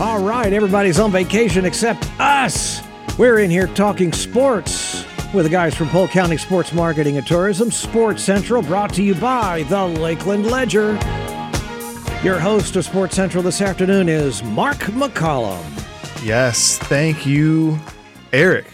All right, everybody's on vacation except us. We're in here talking sports with the guys from Polk County Sports Marketing and Tourism, Sports Central, brought to you by the Lakeland Ledger. Your host of Sports Central this afternoon is Mark McCollum. Yes, thank you, Eric.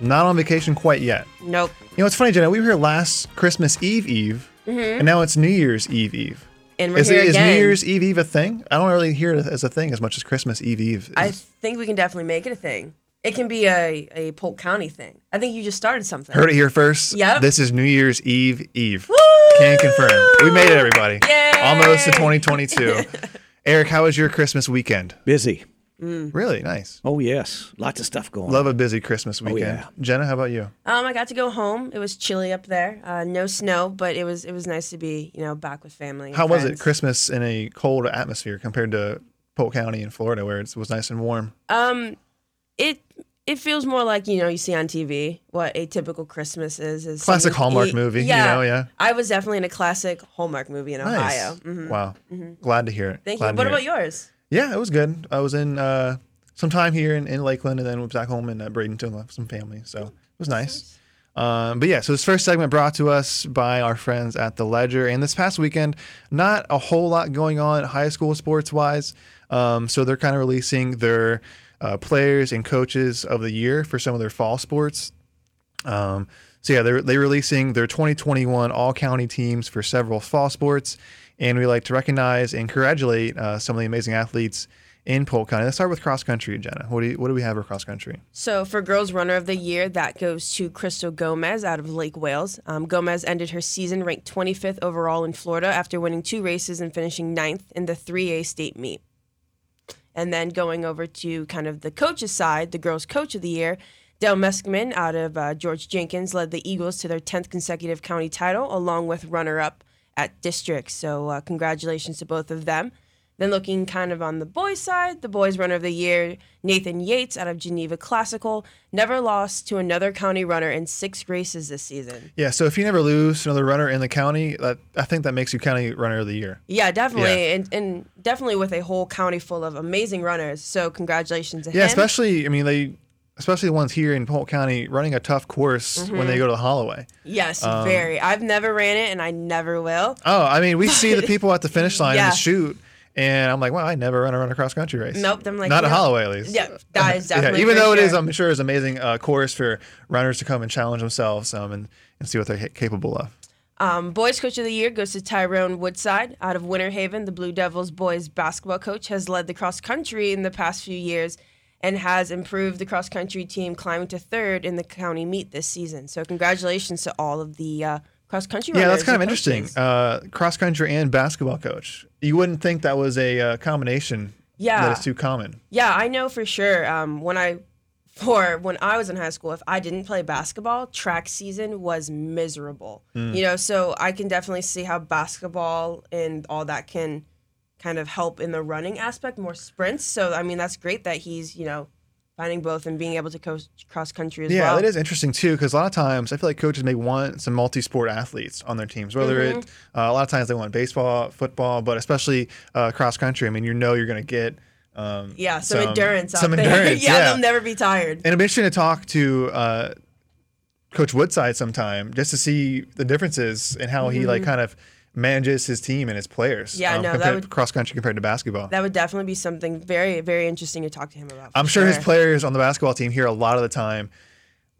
Not on vacation quite yet. Nope. You know, it's funny, Jenna. We were here last Christmas Eve Eve, mm-hmm. and now it's New Year's Eve Eve. And we're Is, here it, is again. New Year's Eve Eve a thing? I don't really hear it as a thing as much as Christmas Eve Eve. Is. I think we can definitely make it a thing. It can be a, a Polk County thing. I think you just started something. Heard it here first. Yep. This is New Year's Eve Eve. Can confirm. We made it, everybody. Yay! Almost to 2022. Eric, how was your Christmas weekend? Busy. Really nice. Oh, yes. Lots of stuff going Love a busy Christmas weekend. Oh, yeah. Jenna, how about you? Um, I got to go home. It was chilly up there. Uh, no snow, but it was it was nice to be you know back with family. and How was it. Christmas in a cold atmosphere compared to Polk County in Florida where it was nice and warm? Um, it it feels more like you know you see on TV what a typical Christmas is. is Classic Hallmark y- movie, you Yeah, know, yeah. I was definitely in a classic Hallmark movie in Nice. Ohio. Mhm. Wow. Glad to hear it. Thank Glad you. What about it. yours? Yeah, it was good. I was in uh, some time here in, in Lakeland and then was back home in uh, Bradenton with some family. So it was nice. Um, but yeah, so this first segment brought to us by our friends at the Ledger. And this past weekend, not a whole lot going on high school sports wise. Um, so they're kind of releasing their uh, players and coaches of the year for some of their fall sports. Um, so yeah, they're they're releasing their 2021 all county teams for several fall sports, and we like to recognize and congratulate uh, some of the amazing athletes in Polk County. Let's start with cross country, Jenna. What do you, what do we have for cross country? So for girls runner of the year, that goes to Crystal Gomez out of Lake Wales. Um, Gomez ended her season ranked 25th overall in Florida after winning two races and finishing ninth in the 3A state meet. And then going over to kind of the coaches side, the girls coach of the year, Dale Meskman out of uh, George Jenkins led the Eagles to their 10th consecutive county title, along with runner-up at district. So uh, congratulations to both of them. Then looking kind of on the boys' side, the boys' runner of the year, Nathan Yates out of Geneva Classical, never lost to another county runner in six races this season. Yeah, so if you never lose another runner in the county, that, I think that makes you county runner of the year. Yeah, definitely, Yeah. And, and definitely with a whole county full of amazing runners. So congratulations to Yeah, him. Yeah, especially I mean they, especially the ones here in Polk County running a tough course when Mm-hmm. they go to the Holloway. yes, Um, very. I've never ran it, and I never will. Oh, I mean we see the people at the finish line in the shoot. And I'm like, well, I never run a run a cross country race. Nope, I'm like, not a. Holloway at least. Yeah, that is definitely even for though it is, sure. I'm sure, is amazing uh, course for runners to come and challenge themselves um, and, and see what they're capable of. Um, boys coach of the year goes to Tyrone Woodside out of Winter Haven. The Blue Devils boys basketball coach has led the cross country in the past few years and has improved the cross country team, climbing to third in the county meet this season. So congratulations to all of the uh, cross country. Yeah, that's kind of interesting. Uh, cross country and basketball coach. You wouldn't think that was a uh, combination Yeah. that is too common. Yeah, I know for sure. Um, when I for when I was in high school, if I didn't play basketball, track season was miserable. Hmm. You know, so I can definitely see how basketball and all that can kind of help in the running aspect, more sprints. So I mean, that's great that he's you know finding both and being able to coach cross country as Yeah, well. Yeah, that is interesting too, because a lot of times I feel like coaches may want some multi-sport athletes on their teams. Whether Mm-hmm. it, uh, a lot of times they want baseball, football, but especially uh, cross country. I mean, you know, you're going to get um, Yeah, some, endurance. some out there. endurance. yeah, yeah, they'll never be tired. And it'd be interesting to talk to uh, Coach Woodside sometime just to see the differences in how he like kind of manages his team and his players. Yeah, no, that would- cross country compared to basketball. That would definitely be something very, very interesting to talk to him about. I'm sure, his players on the basketball team hear a lot of the time.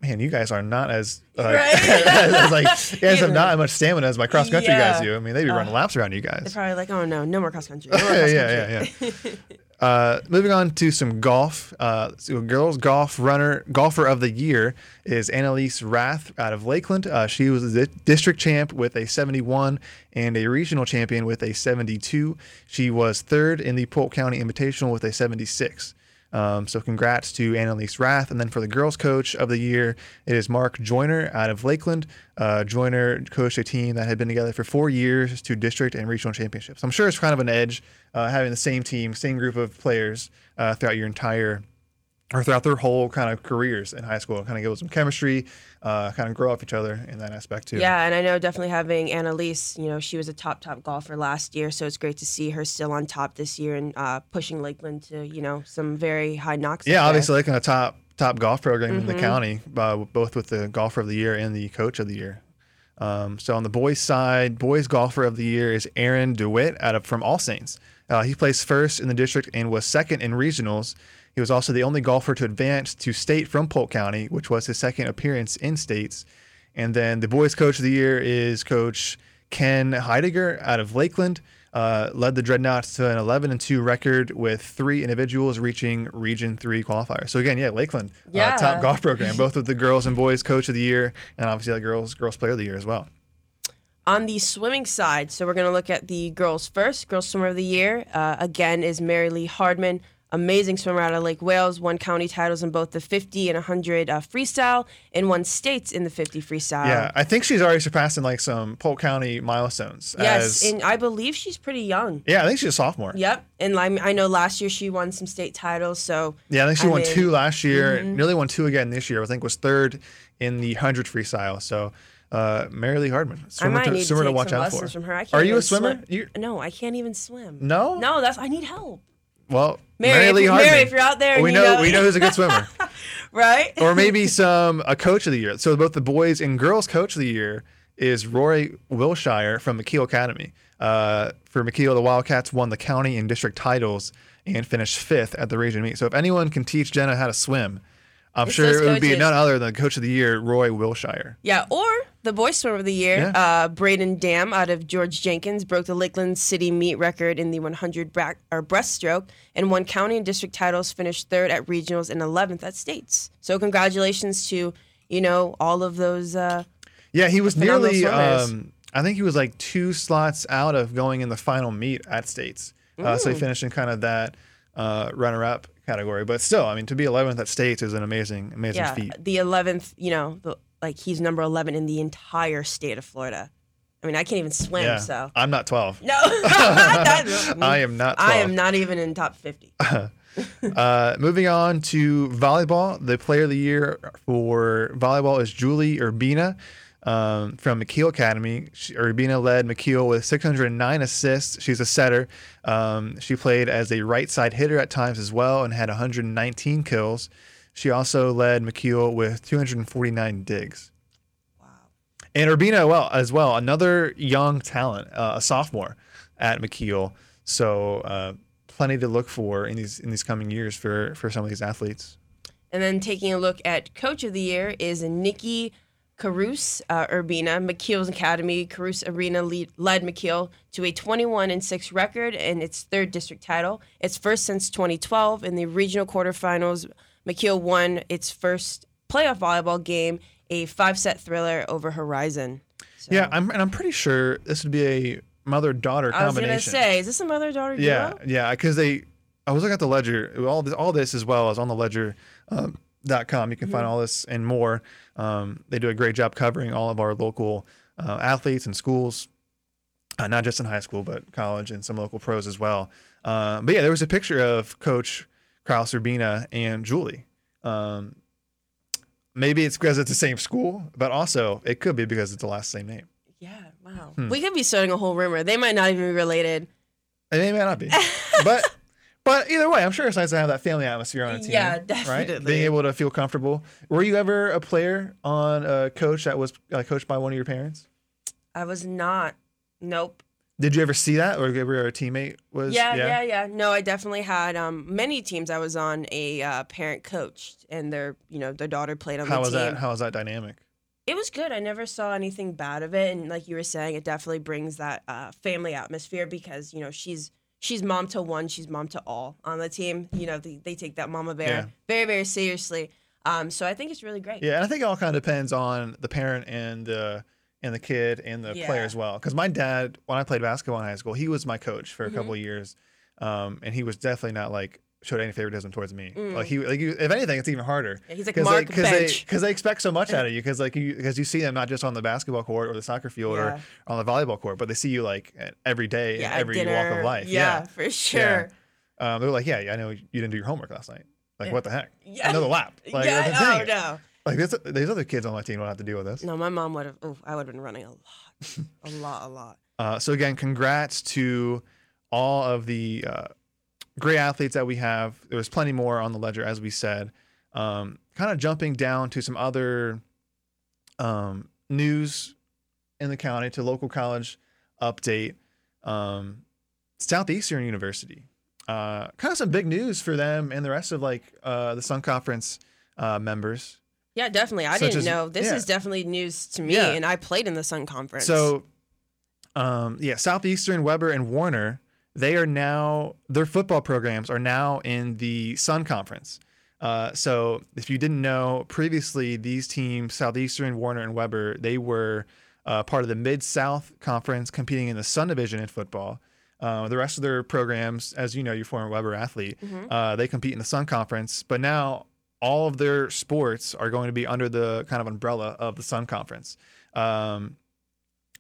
Man, you guys are not as uh, Right? as, like you guys have not as much stamina as my cross country guys do. I mean, they'd be running laps around you guys. They're probably like, oh no, no more cross country. No more yeah, cross yeah, country. yeah, yeah. Uh, moving on to some golf. Uh, so girls golf runner golfer of the year is Annalise Rath out of Lakeland. Uh, she was district champ with a 71 and a regional champion with a 72. She was third in the Polk County Invitational with a 76. Um, so congrats to Annalise Rath. And then for the girls coach of the year, it is Mark Joyner out of Lakeland. Uh, Joyner coached a team that had been together for four years to district and regional championships. I'm sure it's kind of an edge uh, having the same team, same group of players uh, throughout your entire or throughout their whole kind of careers in high school, kind of give some chemistry, uh, kind of grow off each other in that aspect too. Yeah, and I know definitely having Annalise, you know, she was a top top golfer last year, so it's great to see her still on top this year and uh, pushing Lakeland to you know some very high knocks. Yeah, obviously like in a top top golf program in the county, uh, both with the golfer of the year and the coach of the year. Um, so on the boys' side, boys golfer of the year is Aaron DeWitt out of from All Saints. Uh, he placed first in the district and was second in regionals. He was also the only golfer to advance to state from Polk County, which was his second appearance in states. And then the boys' coach of the year is Coach Ken Heidegger out of Lakeland. Uh, led the Dreadnoughts to an 11 and 2 record with three individuals reaching Region 3 qualifiers. So again, yeah, Lakeland, Yeah. uh, top golf program, both with the girls and boys coach of the year, and obviously the girls girls player of the year as well. On the swimming side, so we're going to look at the girls first. Girls swimmer of the year uh, again is Mary Lee Hardman, amazing swimmer out of Lake Wales. Won county titles in both the 50 and 100 uh, freestyle, and won states in the 50 freestyle. Yeah, I think she's already surpassing like some Polk County milestones. Yes, as- and I believe she's pretty young. yeah, I think she's a sophomore. Yep, and I, I know last year she won some state titles. So Yeah, I think she I won mean- mm-hmm. two last year. Nearly won two again this year. I think was third in the hundred freestyle. So uh, Mary Lee Hardman, I swimmer, might to, need to swimmer take to watch some out lessons for. from her. I can't Are you a swimmer? You No, I can't even swim. No? no, that's I need help. Well, Mary, Mary Lee Hardman. Mary, if you're out there, we you know, know- we know who's a good swimmer. Right? or maybe some a coach of the year. So both the boys and girls coach of the year is Roy Wilshire from McKeel Academy. Uh, for McKeel, the Wildcats won the county and district titles and finished fifth at the region meet. So if anyone can teach Jenna how to swim, I'm It's sure it would be none other than coach of the year, Roy Wilshire. Yeah, or the boys swimmer of the year, Yeah. uh, Braden Dam out of George Jenkins broke the Lakeland City meet record in the 100 bra- or breaststroke and won county and district titles. Finished third at regionals and 11th at states. So congratulations to you know all of those. Uh, Yeah, he was nearly. Um, I think he was like two slots out of going in the final meet at states. Uh, so he finished in kind of that uh, runner-up category. But still, I mean, to be 11th at states is an amazing, amazing yeah, feat. the 11th. You know, the, like he's number 11 in the entire state of Florida. I mean, I can't even swim, Yeah, so I'm not 12. no, That- I am not 12. I am not even in top 50. Uh, moving on to volleyball, the player of the year for volleyball is Julie Urbina um, from McKeel Academy. She, Urbina led McKeel with 609 assists. She's a setter. Um, she played as a right side hitter at times as well and had 119 kills. She also led McKeel with 249 digs. Wow. And Urbina, well, as well, another young talent, uh, a sophomore at McKeel. So uh, plenty to look for in these in these coming years for for some of these athletes. And then taking a look at Coach of the Year is Nikki Caruso uh, Urbina, McKeel's Academy. Caruso Urbina lead, led McKeel to a 21 and 6 record and its third district title. Its first since 2012 in the regional quarterfinals. McKeel won its first playoff volleyball game, a five set thriller over Horizon. So, Yeah, I'm and I'm pretty sure this would be a mother daughter I was gonna say, is this a mother daughter duo? yeah, yeah, because they. I was looking at the ledger. All this, all this as well as on the ledger. Um, dot com. You can Mm-hmm. find all this and more. Um, they do a great job covering all of our local uh, athletes and schools, uh, not just in high school, but college and some local pros as well. Uh, but yeah, there was a picture of Coach Caruso Urbina and Julie. Um, maybe it's because it's the same school, but also it could be because it's the last same name. Yeah, wow. Hmm. We could be starting a whole rumor. They might not even be related. And they may not be, but but either way, I'm sure it's nice to have that family atmosphere on a team. Yeah, definitely. Right? Being able to feel comfortable. Were you ever a player on a coach that was uh, coached by one of your parents? I was not. Nope. Did you ever see that, or ever a teammate was? Yeah, yeah, yeah, No, I definitely had um, many teams I was on a uh, parent coached, and their you know their daughter played on How the was team. that? How was that dynamic? It was good. I never saw anything bad of it, and like you were saying, it definitely brings that uh, family atmosphere because you know she's she's mom to one, she's mom to all on the team. You know they, they take that mama bear Yeah. very very seriously. Um, so I think it's really great. Yeah, and I think it all kind of depends on the parent and uh, and the kid and the player as well. Because my dad, when I played basketball in high school, he was my coach for a Mhm. couple of years, um, and he was definitely not like showed any favoritism towards me. Mm. Like he, like you, if anything, it's even harder. Yeah, he's like Because Mark they, they, Bench. 'cause they expect so much out of you because like you because you see them not just on the basketball court or the soccer field Yeah. or on the volleyball court, but they see you like every day yeah, every walk dinner. of life. Yeah, for sure. Um, they're like, yeah, I know you didn't do your homework last night. Like what the heck? Yeah. Another lap. Like, yeah, oh it. no. Like there's, there's other kids on my team don't have to deal with this. No, my mom would have. Oh, I would have been running a lot, a lot, a lot. Uh, so again, congrats to all of the uh, great athletes that we have. There was plenty more on the ledger, as we said. Um, kind of jumping down to some other um, news in the county to local college update. Um, Southeastern University. Uh, kind of some big news for them and the rest of like uh, the Sun Conference uh, members. Yeah, definitely. I Such didn't as- know. This yeah. is definitely news to me, Yeah. and I played in the Sun Conference. So, um, yeah, Southeastern, Webber, and Warner, they are now their football programs are now in the Sun Conference. Uh, so, if you didn't know, previously these teams, Southeastern, Warner, and Webber, they were uh, part of the Mid South Conference, competing in the Sun Division in football. Uh, the rest of their programs, as you know, you're former Webber athlete, uh, they compete in the Sun Conference. But now all of their sports are going to be under the kind of umbrella of the Sun Conference. Um,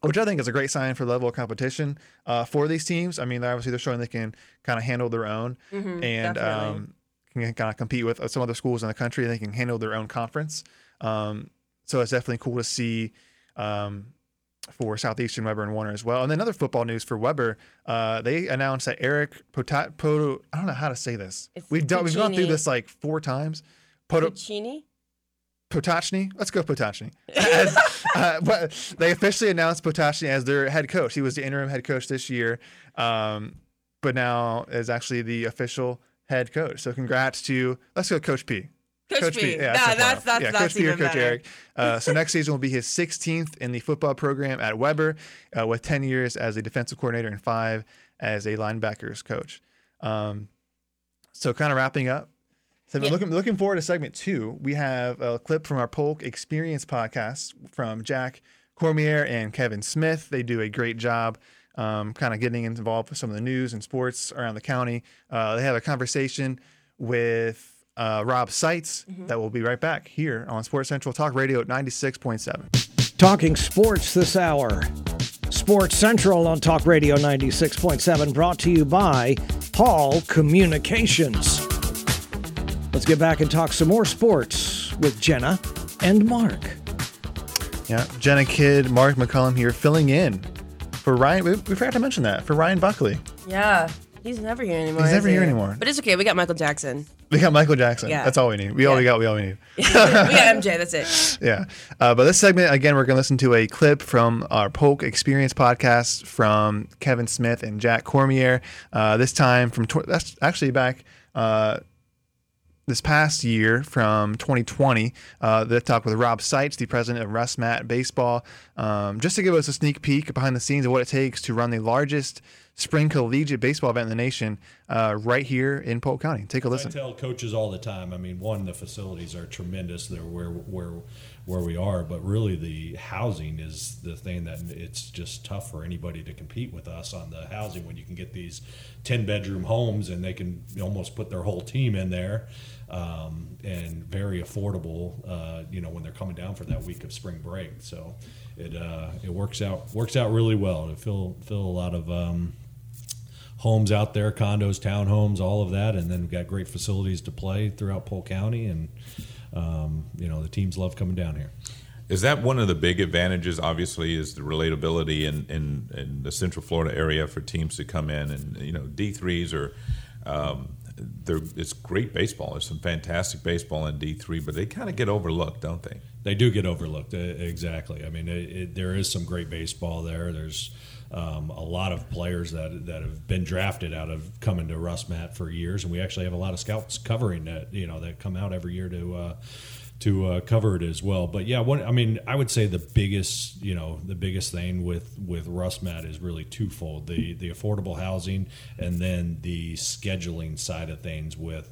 which I think is a great sign for the level of competition uh, for these teams. I mean, obviously they're showing they can kind of handle their own Mhm, and um, can kind of compete with some other schools in the country. And they can handle their own conference. Um, so it's definitely cool to see um, for Southeastern Webber and Warner as well. And then another football news for Webber, uh, they announced that Eric Pota- Poto, I don't know how to say this. It's We've done, we've gone through this like four times. Poto, Puccini. Potachny. Let's go Potachny. As, uh, they officially announced Potachny as their head coach. He was the interim head coach this year, um, but now is actually the official head coach. So congrats to let's go Coach P. Coach P. Yeah, Nah, the that's- that's- yeah, that's Coach P or Coach better. Eric. Uh, so next season will be his 16th in the football program at Webber, uh, with 10 years as a defensive coordinator and five as a linebackers coach. Um, so kind of wrapping up. So Yeah. looking looking forward to segment two, we have a clip from our Polk Experience podcast from Jack Cormier and Kevin Smith. They do a great job, um, kind of getting involved with some of the news and sports around the county. Uh, they have a conversation with uh, Rob Seitz that will be right back here on Sports Central Talk Radio at ninety six point seven. Talking sports this hour. Sports Central on Talk Radio 96.7, brought to you by Paul Communications. Let's get back and talk some more sports with Jenna and Mark. Yeah, Jenna Kidd, Mark McCollum here, filling in for Ryan. We, we forgot to mention that for Ryan Buckley. Yeah, he's never here anymore. He's is never here anymore. But it's okay. We got Michael Jackson. We got Michael Jackson. Yeah. That's all we need. We already Yeah. got. We all we need. we got MJ. That's it. Yeah. Uh, but this segment, again, we're going to listen to a clip from our Polk Experience podcast from Kevin Smith and Jack Cormier. Uh, this time from, tw- that's actually back uh, this past year from 2020. Uh, they talk with Rob Seitz, the president of RussMatt Baseball, um, just to give us a sneak peek behind the scenes of what it takes to run the largest spring collegiate baseball event in the nation uh, right here in Polk County. Take a I listen. tell coaches all the time. I mean, one, the facilities are tremendous. They're where where where we are, but really the housing is the thing that it's just tough for anybody to compete with us on the housing when you can get these ten bedroom homes and they can almost put their whole team in there. Um, and very affordable, uh, you know, when they're coming down for that week of spring break. So it uh, it works out works out really well. To fill fill a lot of um, homes out there, condos, townhomes, all of that, and then we've got great facilities to play throughout Polk County, and um, you know the teams love coming down here. Is that one of the big advantages? Obviously, is the relatability in, in, in the Central Florida area for teams to come in, and you know D threes are. Um, they're, it's great baseball. There's some fantastic baseball in D three, but they kind of get overlooked, don't they? They do get overlooked, exactly. I mean, it, it, there is some great baseball there. There's um, a lot of players that that have been drafted out of coming to RussMatt for years, and we actually have a lot of scouts covering that. You know, that come out every year to. Uh, to uh, cover it as well. But yeah, what I mean, I would say the biggest, you know, the biggest thing with with RussMatt is really twofold: the the affordable housing, and then the scheduling side of things with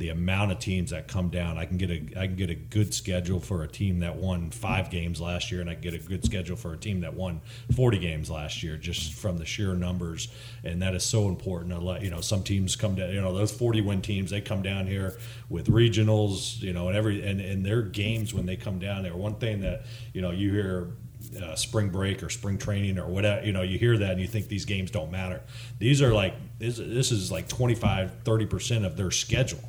the amount of teams that come down. I can get a I can get a good schedule for a team that won five games last year, and I can get a good schedule for a team that won forty games last year, just from the sheer numbers. And that is so important. Let you know, some teams come down. You know, those forty win teams they come down here with regionals. You know, and every and and their games when they come down there. One thing that you know you hear uh, spring break or spring training or whatever you know you hear that and you think these games don't matter these are like this, this is like 25 30% of their schedule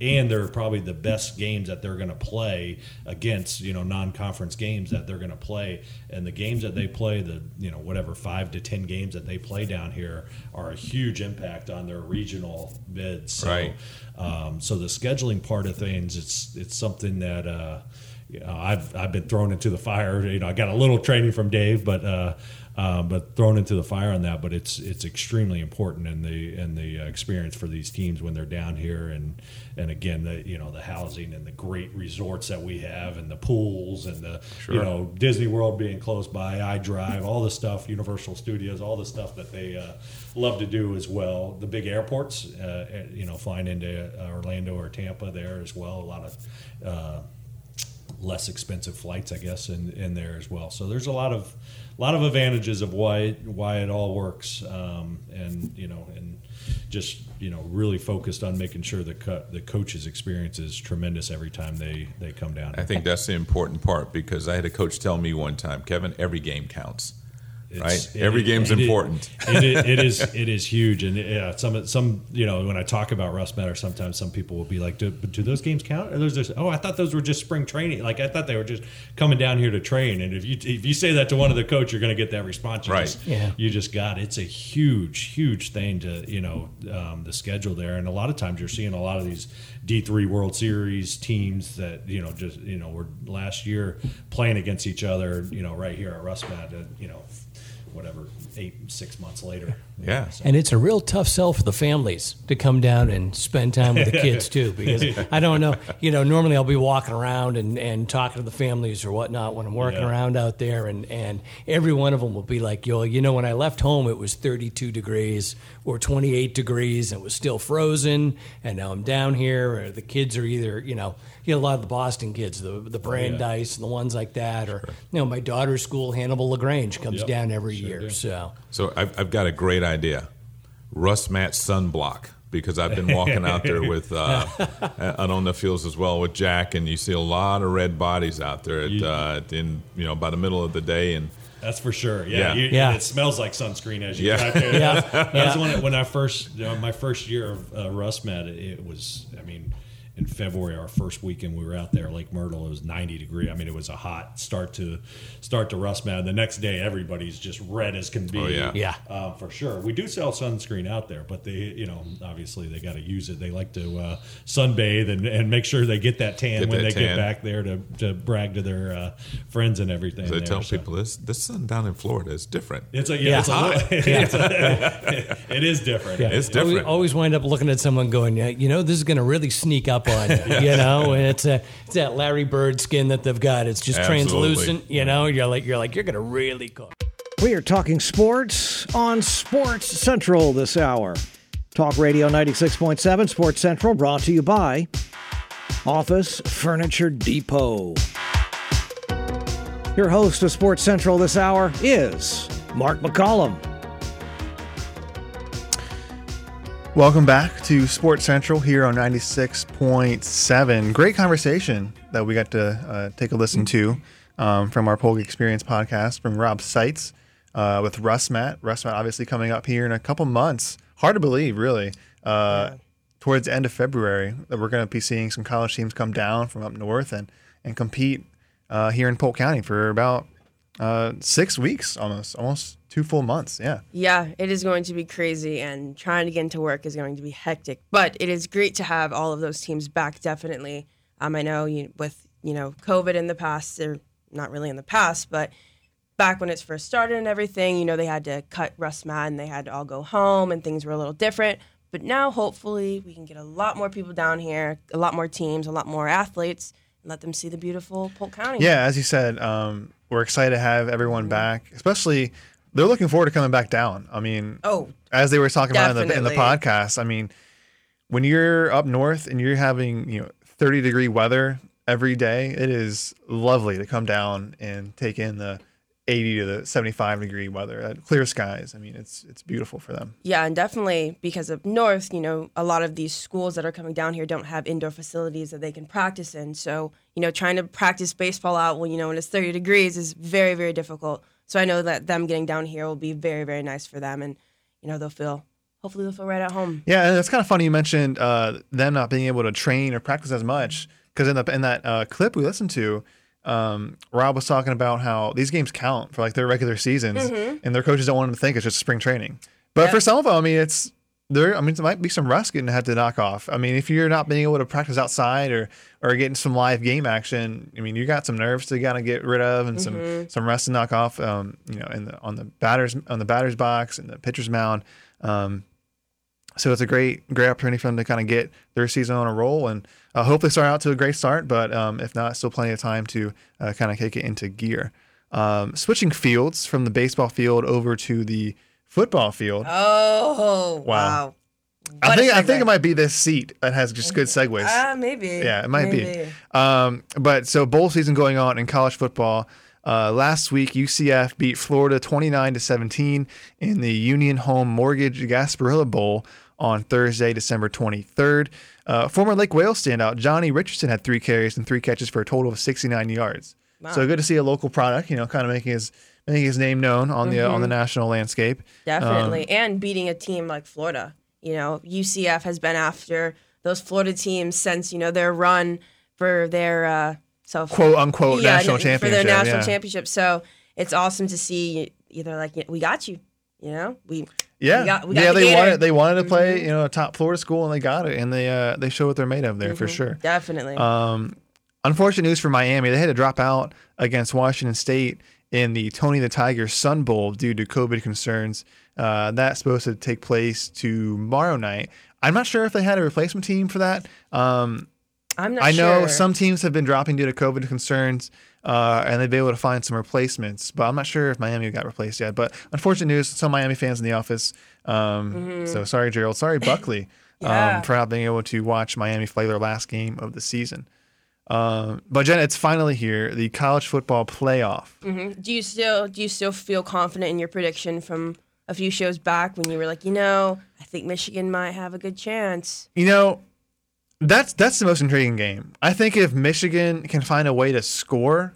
and they're probably the best games that they're going to play against you know non-conference games that they're going to play. And the games that they play the you know whatever five to ten games that they play down here are a huge impact on their regional bids. So, Right. um, so the scheduling part of things it's it's something that uh, you know, I've I've been thrown into the fire. You know I got a little training from Dave but uh, um, but thrown into the fire on that. But it's it's extremely important in the in the uh, experience for these teams when they're down here, and and again the you know the housing and the great resorts that we have, and the pools and the you know Disney World being close by, iDrive, all the stuff, Universal Studios, all the stuff that they uh, love to do as well. The big airports, uh, you know, flying into Orlando or Tampa there as well. A lot of uh, less expensive flights, I guess, in, in there as well. So there's a lot of lot of advantages of why why it all works, um, and you know, and just you know, really focused on making sure the co- the coach's experience is tremendous every time they they come down. I think that's the important part because I had a coach tell me one time, Kevin, every game counts. It's- right? it- Every game's it- important. It, it, it is it is huge, and yeah, some some you know when I talk about Russ Matter, sometimes some people will be like, "Do, do those games count?" Or those just oh, I thought those were just spring training. Like I thought they were just coming down here to train. And if you if you say that to one of the coach, you're going to get that response. You Right. just- Yeah. You just got it's a huge huge thing to you know um, the schedule there, and a lot of times you're seeing a lot of these D three World Series teams that you know just you know were last year playing against each other. You know right here at RussMatt, uh, you know whatever eight six months later. Yeah. So- And it's a real tough sell for the families to come down and spend time with the kids too, because I don't know, you know, normally I'll be walking around and, and talking to the families or whatnot when I'm working Yeah. around out there, and, and every one of them will be like, yo, you know, when I left home, it was 32 degrees or 28 degrees and it was still frozen, and now I'm down here, or the kids are either, you know, you know, a lot of the Boston kids, the the Brandeis and the ones like that, or you know, my daughter's school, Hannibal LaGrange, comes Yep, down every sure year, do. so. So I've, I've got a great idea. RussMatt sunblock because I've been walking out there with uh, and on the fields as well with Jack, and you see a lot of red bodies out there at, You- uh, in you know by the middle of the day, and That's for sure. Yeah, Yeah. You, Yeah. and it smells like sunscreen as you Yeah. drive there. Yeah. That Yeah. when, when I first, you know, my first year of uh, RussMatt, it, it was, I mean, in February, our first weekend we were out there, Lake Myrtle, it was 90 degree. I mean, it was a hot start to start to RussMatt. The next day, everybody's just red as can be. Oh, yeah. Yeah. Uh, for sure. We do sell sunscreen out there, but they, you know, obviously they got to use it. They like to uh, sunbathe and, and make sure they get that tan Get when that they get back there to, to brag to their uh, friends and everything. They there, tell so. people this this sun down in Florida is different. It's a yeah, Yeah. it's a it's a, it is different. It's I different. always wind up looking at someone going, yeah, you know, this is going to really sneak up on you, you know, and it's a, it's that Larry Bird skin that they've got. It's just Absolutely. translucent, you know. You're like, you're like, you're going to really cook. We are talking sports on Sports Central this hour. Talk Radio 96.7, Sports Central, brought to you by Office Furniture Depot. Your host of Sports Central this hour is Mark McCollum. Welcome back to Sports Central here on 96.7. Great conversation that we got to uh, take a listen to um, from our Polk Experience podcast from Rob Seitz uh, with RussMatt. Russ Matt obviously coming up here in a couple months. Hard to believe, really. Uh, Towards the end of February, that we're going to be seeing some college teams come down from up north and, and compete uh, here in Polk County for about uh, six weeks almost, almost two full months. Yeah. Yeah, it is going to be crazy, and trying to get into work is going to be hectic. But it is great to have all of those teams back. Definitely, um, I know you, with you know COVID in the past, or not really in the past, but back when it's first started and everything, you know they had to cut Russ and they had to all go home, and things were a little different. But now, hopefully, we can get a lot more people down here, a lot more teams, a lot more athletes, let them see the beautiful Polk County. Yeah, as you said, um, we're excited to have everyone back. Especially, they're looking forward to coming back down. I mean, Oh, as they were talking about in the, in the podcast, I mean, when you're up north and you're having you know 30 degree weather every day, it is lovely to come down and take in the 80 to the 75 degree weather, uh, clear skies. I mean, it's it's beautiful for them. Yeah, and definitely because of North, you know, a lot of these schools that are coming down here don't have indoor facilities that they can practice in. So, you know, trying to practice baseball out when, you know, when it's 30 degrees is very, very difficult. So I know that them getting down here will be very, very nice for them and, you know, they'll feel hopefully they'll feel right at home. Yeah, and it's kind of funny you mentioned uh, them not being able to train or practice as much because in the in that uh, clip we listened to, um, Rob was talking about how these games count for like their regular seasons, and their coaches don't want them to think it's just spring training. But Yep. for some of them, I mean, it's there. I mean, there might be some rust getting had to knock off. I mean, if you're not being able to practice outside or or getting some live game action, I mean, you got some nerves to kind of get rid of and some some rust to knock off. Um, you know, in the on the batters on the batters box and the pitcher's mound. Um, so it's a great, great opportunity for them to kind of get their season on a roll, and uh, hope they start out to a great start. But um, if not, still plenty of time to uh, kind of kick it into gear. Um, switching fields from the baseball field over to the football field. Oh, Wow. wow. I think I think it might be this seat that has just good segues. Ah, maybe. Yeah, it might Maybe. be. Um, but so bowl season going on in college football. Uh, last week, UCF beat Florida 29 to 17 in the Union Home Mortgage Gasparilla Bowl on Thursday, December 23rd. Uh, former Lake Wales standout Johnny Richardson had three carries and three catches for a total of 69 yards. So good to see a local product, you know, kind of making his making his name known on the on the national landscape. Definitely. Um, and beating a team like Florida. You know, UCF has been after those Florida teams since, you know, their run for their uh so Quote unquote yeah, national championship. For their national yeah. championship. So it's awesome to see either like we got you, you know? We Yeah, we got, we got yeah. the They gator. Mm-hmm. wanted they wanted to play, you know, a top Florida school, and they got it, and they uh, they show what they're made of there for sure. Definitely. Um, unfortunate news for Miami. They had to drop out against Washington State in the Tony the Tiger Sun Bowl due to COVID concerns. Uh, that's supposed to take place tomorrow night. I'm not sure if they had a replacement team for that. Um, I'm not I know sure. some teams have been dropping due to COVID concerns, uh, and they've been able to find some replacements. But I'm not sure if Miami got replaced yet. But unfortunate news, some Miami fans in the office. Um, So sorry, Gerald. Sorry, Buckley, Mm-hmm. Yeah. um, for not being able to watch Miami play their last game of the season. Um, but Jen, it's finally here, the college football playoff. Mhm. Do you still do you still feel confident in your prediction from a few shows back when you were like, you know, I think Michigan might have a good chance. You know, that's that's the most intriguing game. I think if Michigan can find a way to score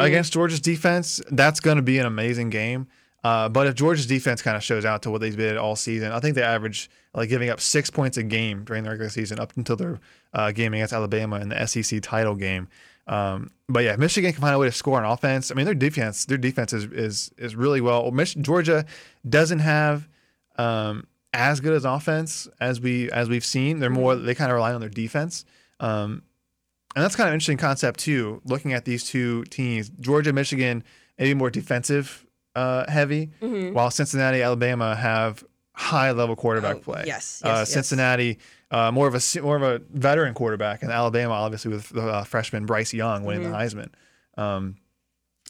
against Georgia's defense, that's going to be an amazing game. Uh, but if Georgia's defense kind of shows out to what they've been all season, I think they average like giving up six points a game during the regular season up until their uh, game against Alabama in the SEC title game. Um, but yeah, Michigan can find a way to score on offense. I mean, their defense, their defense is is is really well. Mich- Georgia doesn't have um, as good as offense as we as we've seen. They're more they kind of rely on their defense, um, and that's kind of an interesting concept too. Looking at these two teams, Georgia, Michigan, maybe more defensive uh, heavy, while Cincinnati, Alabama have high level quarterback Oh, play. yes, uh, yes, yes. Cincinnati. Uh, more of a more of a veteran quarterback, and Alabama obviously with the uh, freshman Bryce Young winning the Heisman. Um,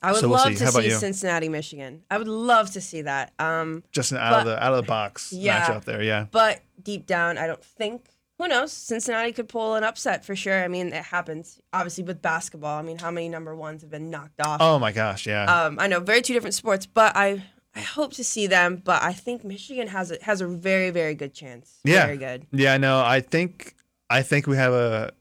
I would So we'll love see. to see you? Cincinnati, Michigan. I would love to see that. Um, just an out of the out of the box Yeah. matchup there, yeah. but deep down, I don't think. Who knows? Cincinnati could pull an upset for sure. I mean, it happens. Obviously, with basketball, I mean, how many number ones have been knocked off? Oh my gosh, yeah. Um, I know very two different sports, but I I hope to see them. But I think Michigan has a has a very very good chance. Yeah. very good. Yeah, no, I think I think we have a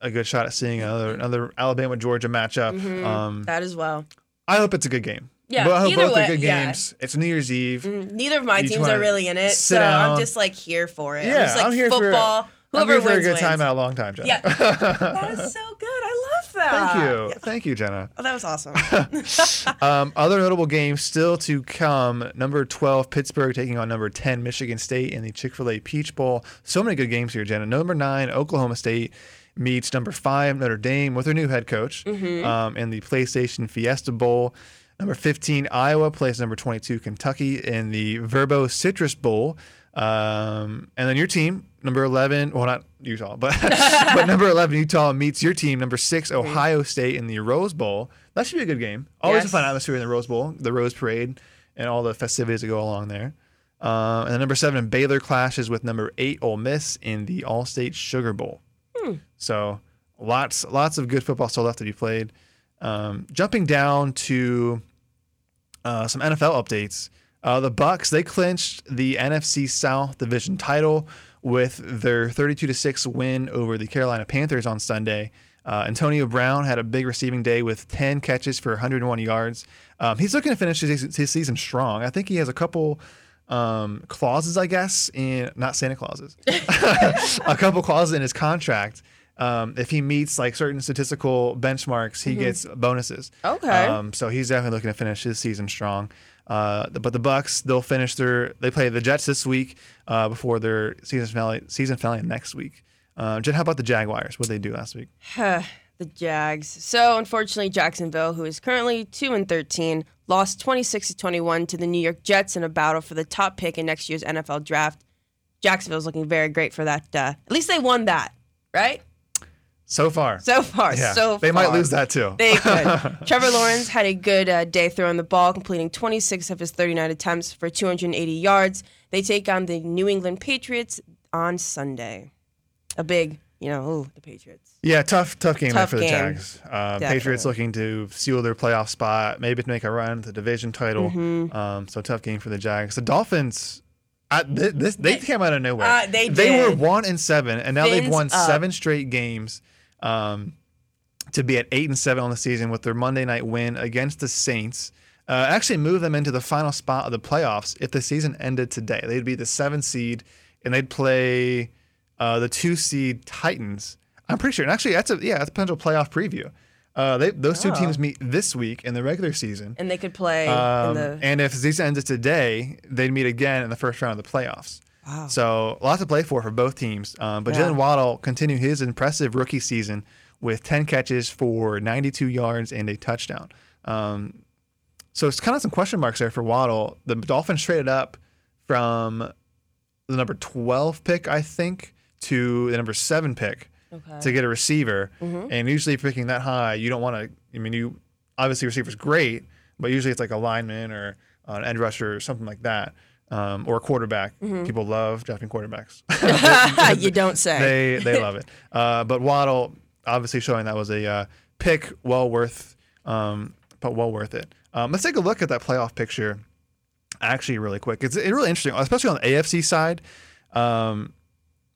a good shot at seeing another another Alabama Georgia matchup. Um, That as well. I hope it's a good game. Yeah, but I hope both way, are good yeah. games. It's New Year's Eve. Mm, Neither of my Each teams are really in it, so down. I'm just like here for it. Yeah, I'm just like I'm here for- football. I'm Whoever here for a good time wins. out a long time, Jenna. Yeah, that is so good. I love that. Thank you, thank you, Jenna. Oh, that was awesome. Um, other notable games still to come. Number 12, Pittsburgh taking on number 10, Michigan State in the Chick fil A Peach Bowl. So many good games here, Jenna. Number 9, Oklahoma State meets number 5, Notre Dame with their new head coach um, in the PlayStation Fiesta Bowl. Number 15, Iowa plays number 22, Kentucky in the Vrbo Citrus Bowl. Um, and then your team, number 11, well, not Utah, but, but number 11, Utah meets your team, number 6, Ohio State in the Rose Bowl. That should be a good game. Always a fun atmosphere in the Rose Bowl, the Rose Parade, and all the festivities that go along there. Uh, and then number 7, Baylor clashes with number 8, Ole Miss in the Allstate Sugar Bowl. So lots, lots of good football still left to be played. Um, jumping down to uh, some NFL updates. Uh, the Bucs they clinched the NFC South division title with their 32 to six win over the Carolina Panthers on Sunday. Uh, Antonio Brown had a big receiving day with 10 catches for 101 yards. Um, he's looking to finish his, his season strong. I think he has a couple um, clauses, I guess, in not Santa Clauses, a couple clauses in his contract. Um, if he meets like certain statistical benchmarks, he gets bonuses. Mm-hmm. Okay. Um, so he's definitely looking to finish his season strong. Uh, but the Bucks, they'll finish their. They play the Jets this week uh, before their season finale. Season finale next week. Uh, Jen, how about the Jaguars? What did they do last week? the Jags. So unfortunately, Jacksonville, who is currently two and thirteen, lost twenty six to twenty one to the New York Jets in a battle for the top pick in next year's NFL draft. Jacksonville's looking very great for that. Uh, at least they won that, right? So far, So far, yeah, so they might lose that too. They could. Trevor Lawrence had a good uh, day throwing the ball, completing 26 of his 39 attempts for 280 yards. They take on the New England Patriots on Sunday. A big, you know, ooh, the Patriots. Yeah, tough, tough game there Tough for the game. Jags. Uh, Patriots looking to seal their playoff spot, maybe to make a run at the division title. Mm-hmm. Um, so tough game for the Jags. The Dolphins, I, th- this they came out of nowhere. Uh, they They were one and seven, and now they've won up. seven straight games. Um, to be at eight and seven on the season with their Monday night win against the Saints. Uh, actually, move them into the final spot of the playoffs if the season ended today. They'd be the seventh seed, and they'd play uh, the two seed Titans. I'm pretty sure. And actually, that's a yeah, that's a potential playoff preview. Uh, they, those two Oh. teams meet this week in the regular season. And they could play Um, in the. and if the season ended today, they'd meet again in the first round of the playoffs. Wow. So lots to play for for both teams. Um, but Yeah. Jaylen Waddle continued his impressive rookie season with 10 catches for 92 yards and a touchdown. Um, so it's kind of some question marks there for Waddle. The Dolphins traded up from the number 12 pick, I think, to the number seven pick Okay. to get a receiver. Mm-hmm. And usually, picking that high, you don't want to. I mean, you obviously receiver's great, but usually it's like a lineman or an end rusher or something like that, um, or a quarterback. Mm-hmm. People love drafting quarterbacks. you don't say. they they love it. Uh, but Waddle obviously showing that was a uh, pick well worth, um, but well worth it. Um, let's take a look at that playoff picture, actually, really quick. It's, it's really interesting, especially on the AFC side. Um,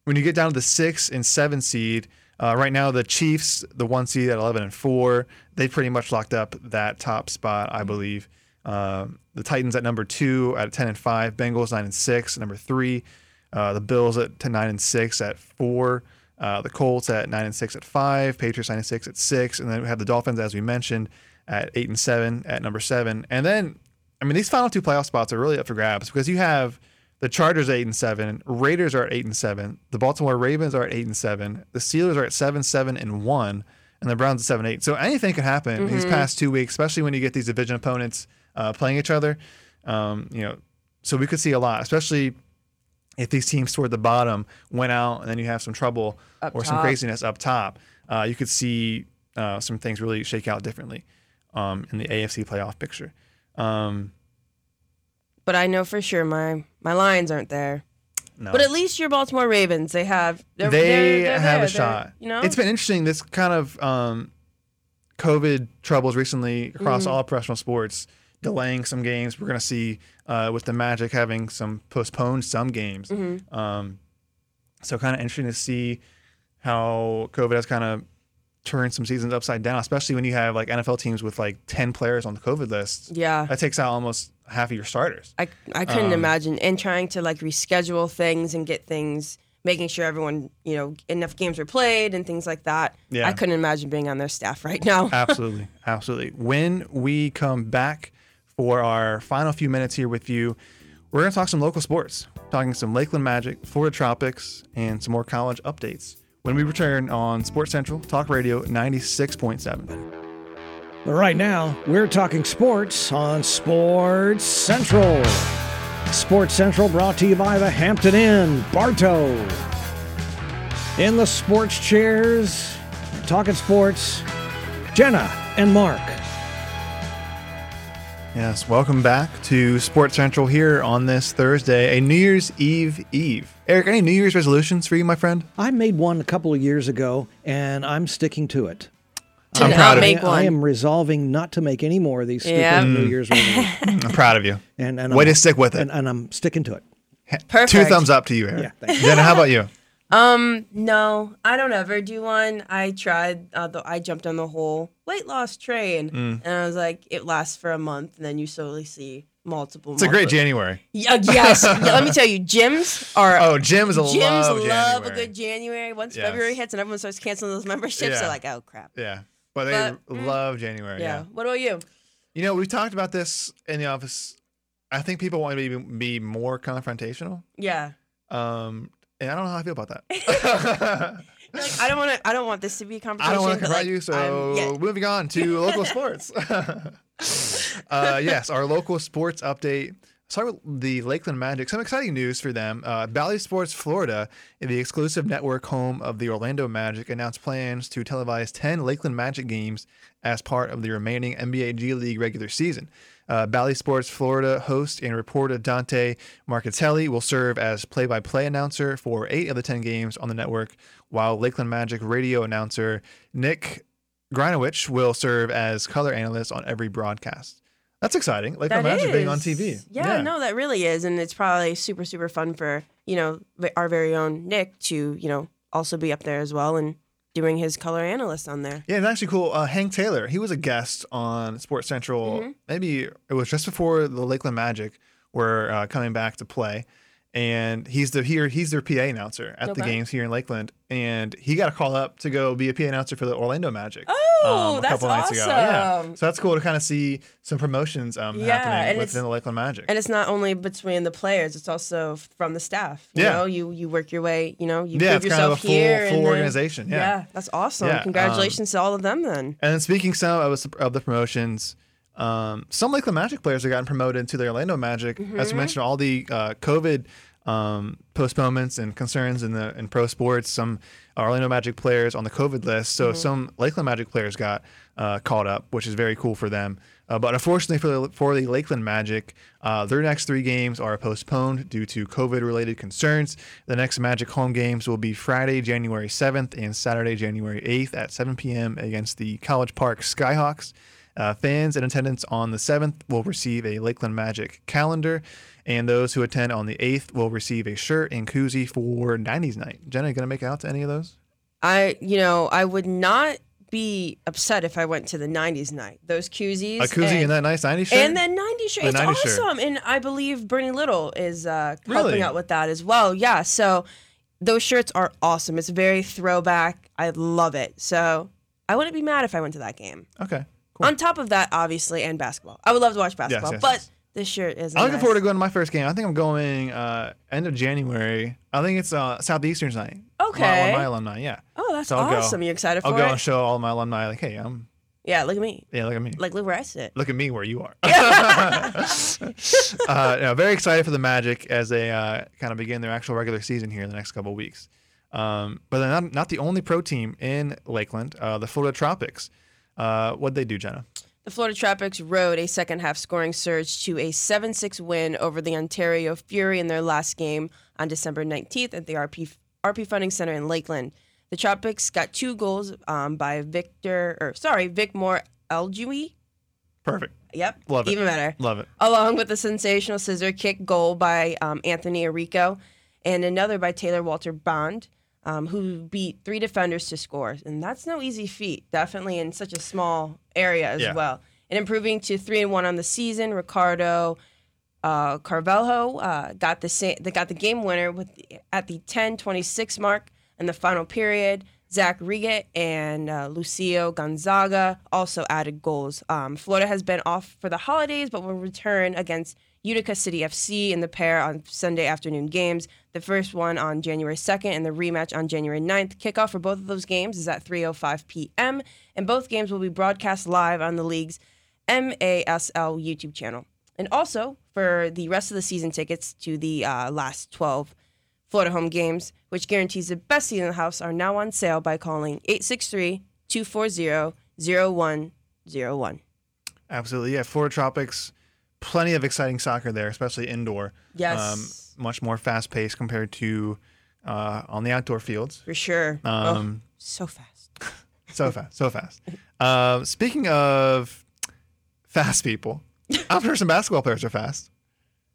when you get down to the six and seven seed, uh, right now the Chiefs, the one seed at eleven and four, they pretty much locked up that top spot, I believe. Um, the Titans at number two at ten and five, Bengals nine and six, number three. Uh, the Bills at 10, nine and six at four. Uh, the Colts at nine and six at five. Patriots nine and six at six, and then we have the Dolphins, as we mentioned, at eight and seven at number seven. And then, I mean, these final two playoff spots are really up for grabs because you have the Chargers eight and seven, Raiders are at eight and seven, the Baltimore Ravens are at eight and seven, the Steelers are at seven, seven and one, and the Browns at seven, eight. So anything could happen in these past two weeks, especially when you get these division opponents uh, playing each other. Um, you know, so we could see a lot, especially if these teams toward the bottom went out and then you have some trouble Up or some craziness up top, uh, you could see uh, some things really shake out differently um, in the AFC playoff picture. Um, but I know for sure my my Lions aren't there. no. But at least your Baltimore Ravens, they have. They're, they they're- they're have there. a shot. You know, it's been interesting. This kind of um, COVID troubles recently across Mm. all professional sports, delaying some games. We're going to see uh, with the Magic having some postponed some games. Mm-hmm. Um, so kind of interesting to see how COVID has kind of turned some seasons upside down, especially when you have like NFL teams with like ten players on the COVID list. yeah. That takes out almost half of your starters. I, I couldn't Um, imagine and trying to like reschedule things and get things making sure everyone you know enough games were played and things like that Yeah. i couldn't imagine being on their staff right now absolutely, absolutely. When we come back for our final few minutes here with you, we're going to talk some local sports, talking some Lakeland Magic, Florida Tropics, and some more college updates. When we return on Sports Central Talk Radio 96.7. But right now, we're talking sports on Sports Central. Sports Central brought to you by the Hampton Inn, Bartow. In the sports chairs, talking sports, Jenna and Mark. Yes, welcome back to Sports Central here on this Thursday, a New Year's Eve Eve. Eric, any New Year's resolutions for you, my friend? I made one a couple of years ago, and I'm sticking to it. to I'm not proud of make I one am resolving not to make any more of these stupid Yeah. New Year's resolutions. I'm proud of you. And, and Way I'm- to stick with it. And, and I'm sticking to it. Perfect. Two thumbs up to you, Eric. Yeah, Jenna, how about you? um no i don't ever do one i tried uh, the, i jumped on the whole weight loss train Mm. and i was like it lasts for a month and then you slowly see multiple. It's a great January. Yeah, yes. Yeah, let me tell you, gyms are. Oh, gyms love gyms love a good January. Once Yes. February hits and everyone starts canceling those memberships, Yeah. they're like, oh crap. Yeah, but they But, mm, love January. Yeah. Yeah. What about you? You know, we've talked about this in the office. I think people want to be be more confrontational. Yeah. Um, and I don't know how I feel about that. You're like, I don't want to. I don't want this to be a competition. I don't want to but, confront like, you, so yeah. moving on to local sports. uh, yes, our local sports update. Start with the Lakeland Magic. Some exciting news for them. Uh, Bally Sports Florida, the exclusive network home of the Orlando Magic, announced plans to televise 10 Lakeland Magic games as part of the remaining NBA G League regular season. Uh, Bally Sports Florida host and reporter Dante Marchitelli will serve as play by play announcer for eight of the 10 games on the network, while Lakeland Magic radio announcer Nick Grinowich will serve as color analyst on every broadcast. That's exciting. Like That Magic being on. TV. Yeah, no, that really is, and it's probably super, super fun for you know our very own Nick to you know also be up there as well and doing his color analyst on there. Yeah, it's actually cool. Uh, Hank Taylor, he was a guest on Sports Central. Mm-hmm. Maybe it was just before the Lakeland Magic were uh, coming back to play, and he's the here he's their PA announcer at the games here in Lakeland, and he got a call up to go be a PA announcer for the Orlando Magic. Oh, um, a that's couple nights ago. Yeah, awesome. so that's cool to kind of see some promotions um, Yeah, happening within the Lakeland Magic. And it's not only between the players; it's also from the staff. You Yeah. know, you you work your way. You know, you Yeah, prove it's kind of yourself a full- here. full then- organization, yeah. that's awesome. Yeah, um, Congratulations to all of them. Then And then speaking some of, of the promotions, um, some Lakeland Magic players have gotten promoted to the Orlando Magic. As we mentioned, all the uh, COVID um, postponements and concerns in the in pro sports, some Orlando Magic players on the COVID list. So some Lakeland Magic players got uh, called up, which is very cool for them. Uh, but unfortunately for the, for the Lakeland Magic, uh, their next three games are postponed due to COVID-related concerns. The next Magic home games will be Friday, January 7th, and Saturday, January 8th at 7 p.m. against the College Park Skyhawks. Uh, fans in attendance on the 7th will receive a Lakeland Magic calendar, and those who attend on the 8th will receive a shirt and koozie for 90s night. Jenna, you going to make out to any of those? I, you know, I would not be upset if I went to the '90s night. Those koozies, A koozie and, and that nice 90s shirt? and that '90s shirt. The It's 90s shirt. awesome, and I believe Bernie Little is uh, Really? helping out with that as well. Yeah, so those shirts are awesome. It's very throwback. I love it. So I wouldn't be mad if I went to that game. okay, cool. On top of that, obviously, and basketball. I would love to watch basketball, yes, but yes. this shirt is. I'm looking nice. forward to going to my first game. I think I'm going uh, end of January. I think it's uh, Southeastern's night. Okay. My, my alumni, yeah. Oh, that's So I'll go. awesome! You excited for I'll go and show all my alumni, like, hey, I'm, yeah, look at me. yeah, look at me. Like, look where I sit. look at me where you are. uh, no, very excited for the Magic as they uh, kind of begin their actual regular season here in the next couple of weeks. Um, but they're not, not the only pro team in Lakeland. Uh, the Florida Tropics. Uh, what'd they do, Jenna? The Florida Tropics rode a second half scoring surge to a 7 6 win over the Ontario Fury in their last game on December 19th at the RP, RP Funding Center in Lakeland. The Tropics got two goals um, by Victor, or sorry, Vic Moore Eljui. Perfect. Yep. Love it. Even better. Love it. Along with a sensational scissor kick goal by um, Anthony Arico and another by Taylor Walter Bond, um, who beat three defenders to score. And that's no easy feat, definitely in such a small area as Yeah. well. And improving to three and one on the season, Ricardo uh, Carvalho uh, got the sa- they got the game winner with the, at the 10-26 mark in the final period. Zach Riget and uh, Lucio Gonzaga also added goals. Um, Florida has been off for the holidays, but will return against Utica City FC in the pair on Sunday afternoon games. The first one on January 2nd and the rematch on January 9th. Kickoff for both of those games is at 3:05 p.m. and both games will be broadcast live on the league's MASL YouTube channel. And also for the rest of the season tickets to the uh, last 12 Florida home games, which guarantees the best seat in the house, are now on sale by calling 863 240 0101. Absolutely. Yeah. Florida Tropics, plenty of exciting soccer there, especially indoor. Yes. Um, much more fast paced compared to uh, on the outdoor fields. For sure. oh, Um, so fast. So fast, so fast. Uh, speaking of fast people, I'm sure some basketball players are fast.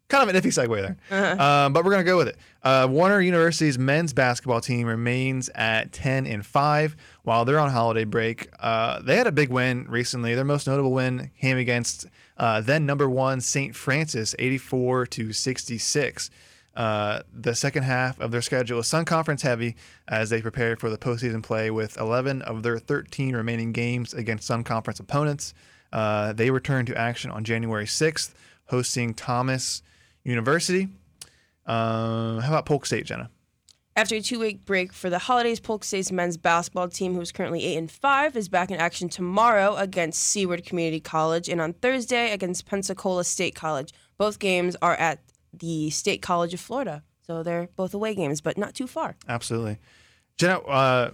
kind of an iffy segue there. Um, but we're going to go with it. Uh, Warner University's men's basketball team remains at 10 and 5 while they're on holiday break. Uh, they had a big win recently. Their most notable win came against uh, then number one St. Francis, 84 to 66. Uh, the second half of their schedule is Sun Conference heavy as they prepare for the postseason play with 11 of their 13 remaining games against Sun Conference opponents. Uh, they return to action on January 6th, hosting Thomas University. Um, how about Polk State, Jenna? After a two-week break for the holidays, Polk State's men's basketball team, who's currently eight and five, is back in action tomorrow against Seward Community College, and on Thursday against Pensacola State College. Both games are at the State College of Florida, so they're both away games, but not too far. Absolutely. Jenna, uh,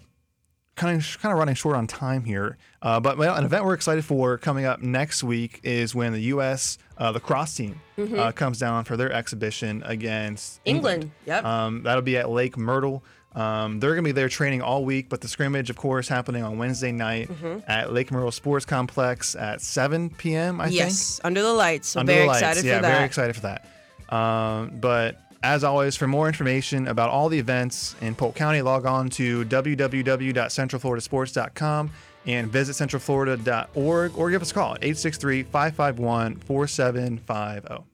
kind of kind of running short on time here, uh, but well, an event we're excited for coming up next week is when the U.S. Uh, lacrosse team uh, comes down for their exhibition against England. Yep. Um, that'll be at Lake Myrtle. Um, they're going to be there training all week, but the scrimmage, of course, happening on Wednesday night at Lake Myrtle Sports Complex at 7 p.m. I think. yes, under the lights. So Under very the lights. excited yeah, for that. very excited for that. Um, but as always, for more information about all the events in Polk County, log on to www.centralfloridasports.com and visit centralflorida.org or give us a call at 863 551 4750.